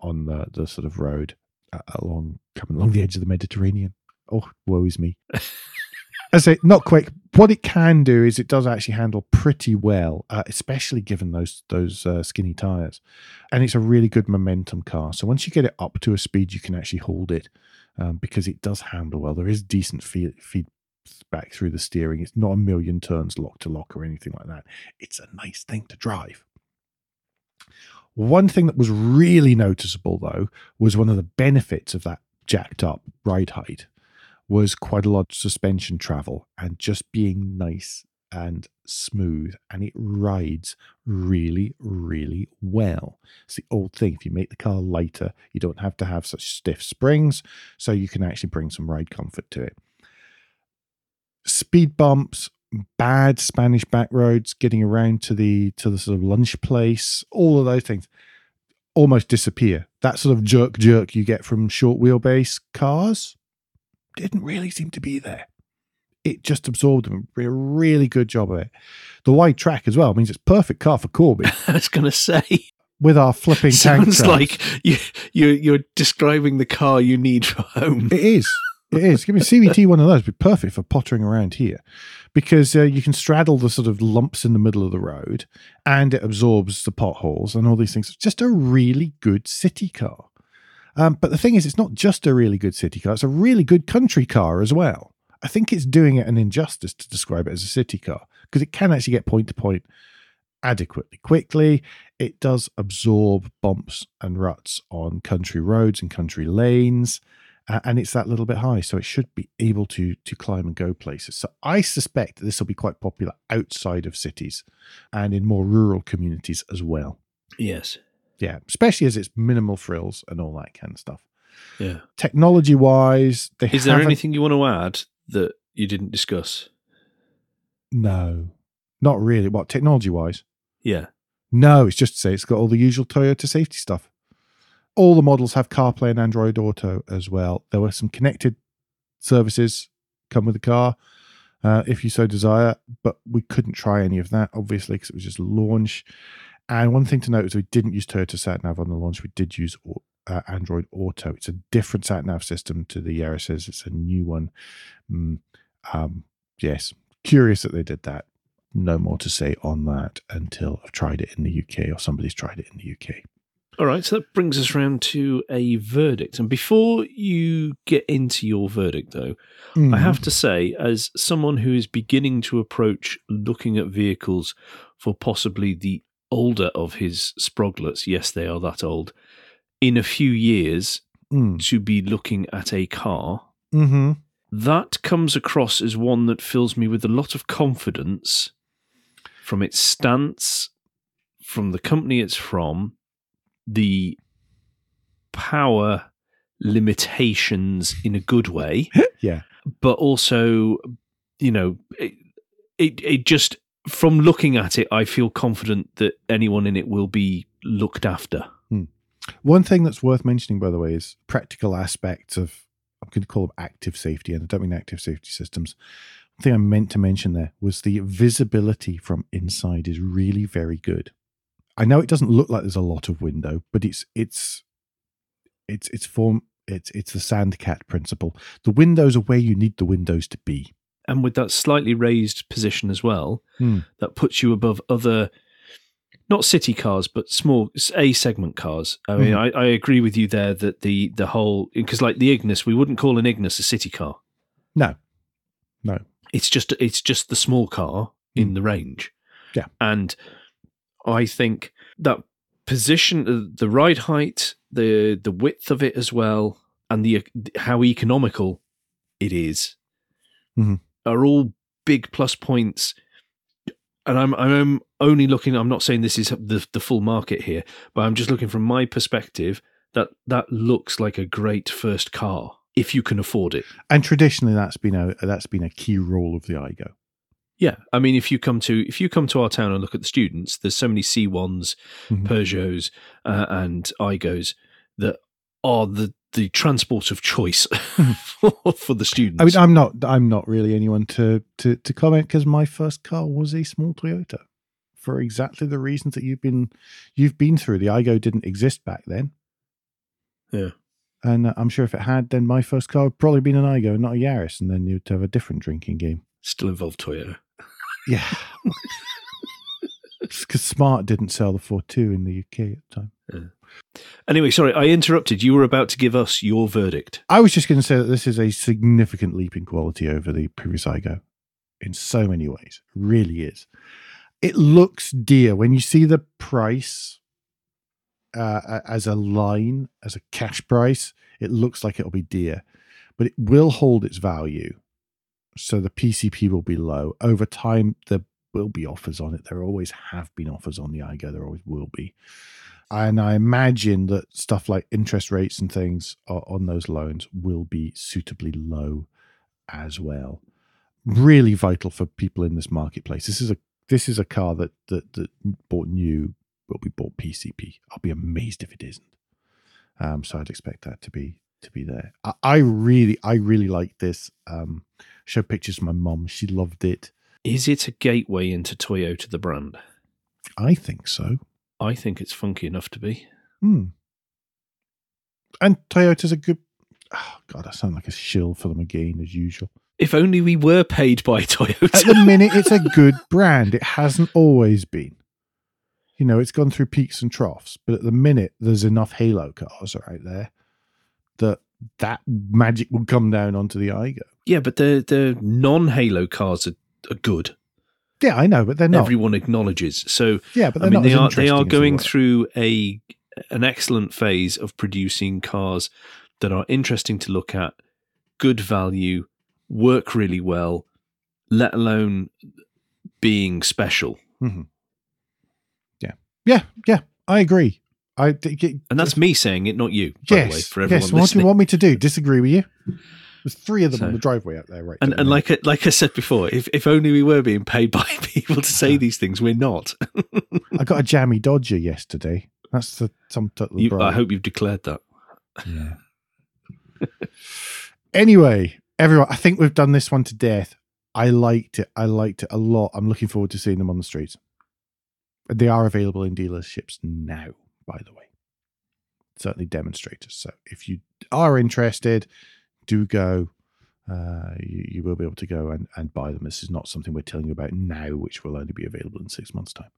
on the, the sort of road uh, along coming along the edge of the Mediterranean. Oh, woe is me. I say not quick. What it can do is it does actually handle pretty well, uh, especially given those those uh, skinny tires, and it's a really good momentum car. So once you get it up to a speed, you can actually hold it um, because it does handle well. There is decent feed, feedback through the steering. It's not a million turns lock to lock or anything like that. It's a nice thing to drive. One thing that was really noticeable though was one of the benefits of that jacked up ride height was quite a lot of suspension travel and just being nice and smooth and it rides really really well it's the old thing if you make the car lighter you don't have to have such stiff springs so you can actually bring some ride comfort to it speed bumps bad spanish back roads getting around to the to the sort of lunch place all of those things almost disappear that sort of jerk jerk you get from short wheelbase cars didn't really seem to be there. It just absorbed them. A really good job of it. The wide track as well means it's perfect car for Corby I was going to say, with our flipping sounds like you, you, you're describing the car you need for home. it is. It is. Give me CVT one of those. Be perfect for pottering around here because uh, you can straddle the sort of lumps in the middle of the road and it absorbs the potholes and all these things. It's just a really good city car. Um, but the thing is, it's not just a really good city car, it's a really good country car as well. I think it's doing it an injustice to describe it as a city car because it can actually get point to point adequately quickly. It does absorb bumps and ruts on country roads and country lanes. Uh, and it's that little bit high, so it should be able to to climb and go places. So I suspect that this will be quite popular outside of cities and in more rural communities as well. Yes. Yeah, especially as it's minimal frills and all that kind of stuff. Yeah. Technology wise, they Is there anything you want to add that you didn't discuss? No, not really. What technology wise? Yeah. No, it's just to say it's got all the usual Toyota safety stuff. All the models have CarPlay and Android Auto as well. There were some connected services come with the car, uh, if you so desire, but we couldn't try any of that obviously because it was just launch. And one thing to note is we didn't use Toyota SatNav on the launch. We did use uh, Android Auto. It's a different SatNav system to the Yaris's. It's a new one. Mm, um, yes, curious that they did that. No more to say on that until I've tried it in the UK or somebody's tried it in the UK. All right. So that brings us round to a verdict. And before you get into your verdict, though, I have to say, as someone who is beginning to approach looking at vehicles for possibly the older of his sproglets, yes, they are that old, in a few years Mm. to be looking at a car, Mm-hmm. that comes across as one that fills me with a lot of confidence from its stance, from the company it's from, the power limitations in a good way, Yeah. but also, you know, it, it, it just, from looking at it, I feel confident that anyone in it will be looked after. Hmm. One thing that's worth mentioning, by the way, is practical aspects of I'm going to call them active safety, and I don't mean active safety systems. One thing I meant to mention there was the visibility from inside is really very good. I know it doesn't look like there's a lot of window, but it's it's it's it's form it's it's the sandcat principle. The windows are where you need the windows to be. and with that slightly raised position as well, Hmm. that puts you above other, not city cars, but small A segment cars. I mean, I, I agree with you there that the the whole because like the Ignis, we wouldn't call an Ignis a city car. No, no, It's just it's just the small car in the range. Yeah. and I think that position, the ride height, the the width of it as well, and the how economical it is, Mhm. are all big plus points. And I'm I'm only looking. I'm not saying this is the the full market here, but I'm just looking from my perspective. That that looks like a great first car if you can afford it. and traditionally that's been a that's been a key role of the Aygo. Yeah, I mean, if you come to if you come to our town and look at the students, there's so many C1s, Mhm. Peugeots, uh, and Aygos that are the the transport of choice for, for the students. I mean, I'm not. I'm not really anyone to to to comment because my first car was a small Toyota, for exactly the reasons that you've been you've been through. The Aygo didn't exist back then. Yeah. and uh, I'm sure if it had, then my first car would probably been an Aygo, not a Yaris, and then you'd have a different drinking game. Still involved Toyota. Yeah, because Smart didn't sell the ForTwo in the UK at the time. Anyway, sorry, I interrupted. You were about to give us your verdict. I was just going to say that this is a significant leap in quality over the previous Aygo in so many ways. It really is. It looks dear when you see the price uh, as a line, as a cash price. It looks like it'll be dear, but it will hold its value. So the PCP will be low over time. There will be offers on it. There always have been offers on the Aygo. There always will be. And I imagine that stuff like interest rates and things on those loans will be suitably low as well. Really vital for people in this marketplace. This is a this is a car that that, that bought new will be bought PCP. I'll be amazed if it isn't. Um, so I'd expect that to be to be there. I, I really I really like this. Um, showed pictures to my mom. She loved it. Is it a gateway into Toyota, the brand? I think so. I think it's funky enough to be. Hmm. And Toyota's a good. Oh God, I sound like a shill for them again as usual. If only we were paid by Toyota. At the minute, it's a good brand. It hasn't always been. You know, it's gone through peaks and troughs, but at the minute, there's enough Halo cars out there that that magic will come down onto the Aygo. yeah, but the the non Halo cars are, are good. Yeah, I know, but they're not. Everyone acknowledges. So yeah, but I mean, not. they are they are going through a an excellent phase of producing cars that are interesting to look at, good value, work really well, let alone being special. Mm-hmm. Yeah. Yeah, yeah, I agree. I d- g- And that's me saying it, not you. By yes, the way, for everyone yes. What do you want me to do? Disagree with you? There's three of them So- on the driveway out there, right? And, and like I- like I said before, if, if only we were being paid by people to say these things, we're not. I got a jammy Dodger yesterday. That's the some t- You. I hope you've declared that. Yeah. anyway, everyone, I think we've done this one to death. I liked it. I liked it a lot. I'm looking forward to seeing them on the streets. They are available in dealerships now, by the way. Certainly demonstrators. So if you are interested, do go. Uh, you, you will be able to go and, and buy them. This is not something we're telling you about now, which will only be available in six months' time.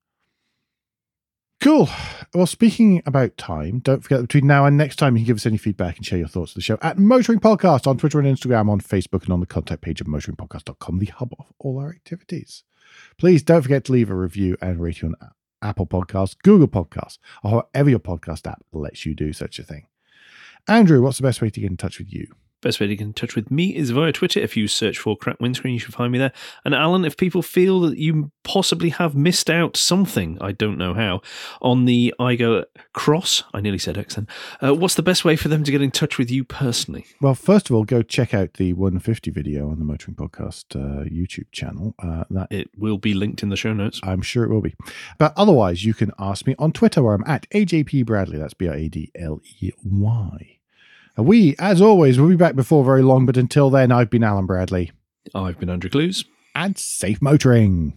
Cool. Well, speaking about time, don't forget that between now and next time, you can give us any feedback and share your thoughts of the show at Motoring Podcast on Twitter and Instagram, on Facebook, and on the contact page of motoringpodcast.com, the hub of all our activities. Please don't forget to leave a review and rating on Apple Podcasts, Google Podcasts, or however your podcast app lets you do such a thing. Andrew, what's the best way to get in touch with you? Best way to get in touch with me is via Twitter. If you search for Crack Windscreen, you should find me there. And Alan, if people feel that you possibly have missed out something, I don't know how, on the Aygo Cross, I nearly said X then, uh, what's the best way for them to get in touch with you personally? Well, first of all, go check out the 150 video on the Motoring Podcast uh, YouTube channel. Uh, that It will be linked in the show notes. I'm sure it will be. But otherwise, you can ask me on Twitter where I'm at AJP Bradley. That's B R A D L E Y. And we, as always, will be back before very long. But until then, I've been Alan Bradley I've been Andrew Clues. and safe motoring.